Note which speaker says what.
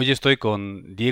Speaker 1: Hoy estoy con Diego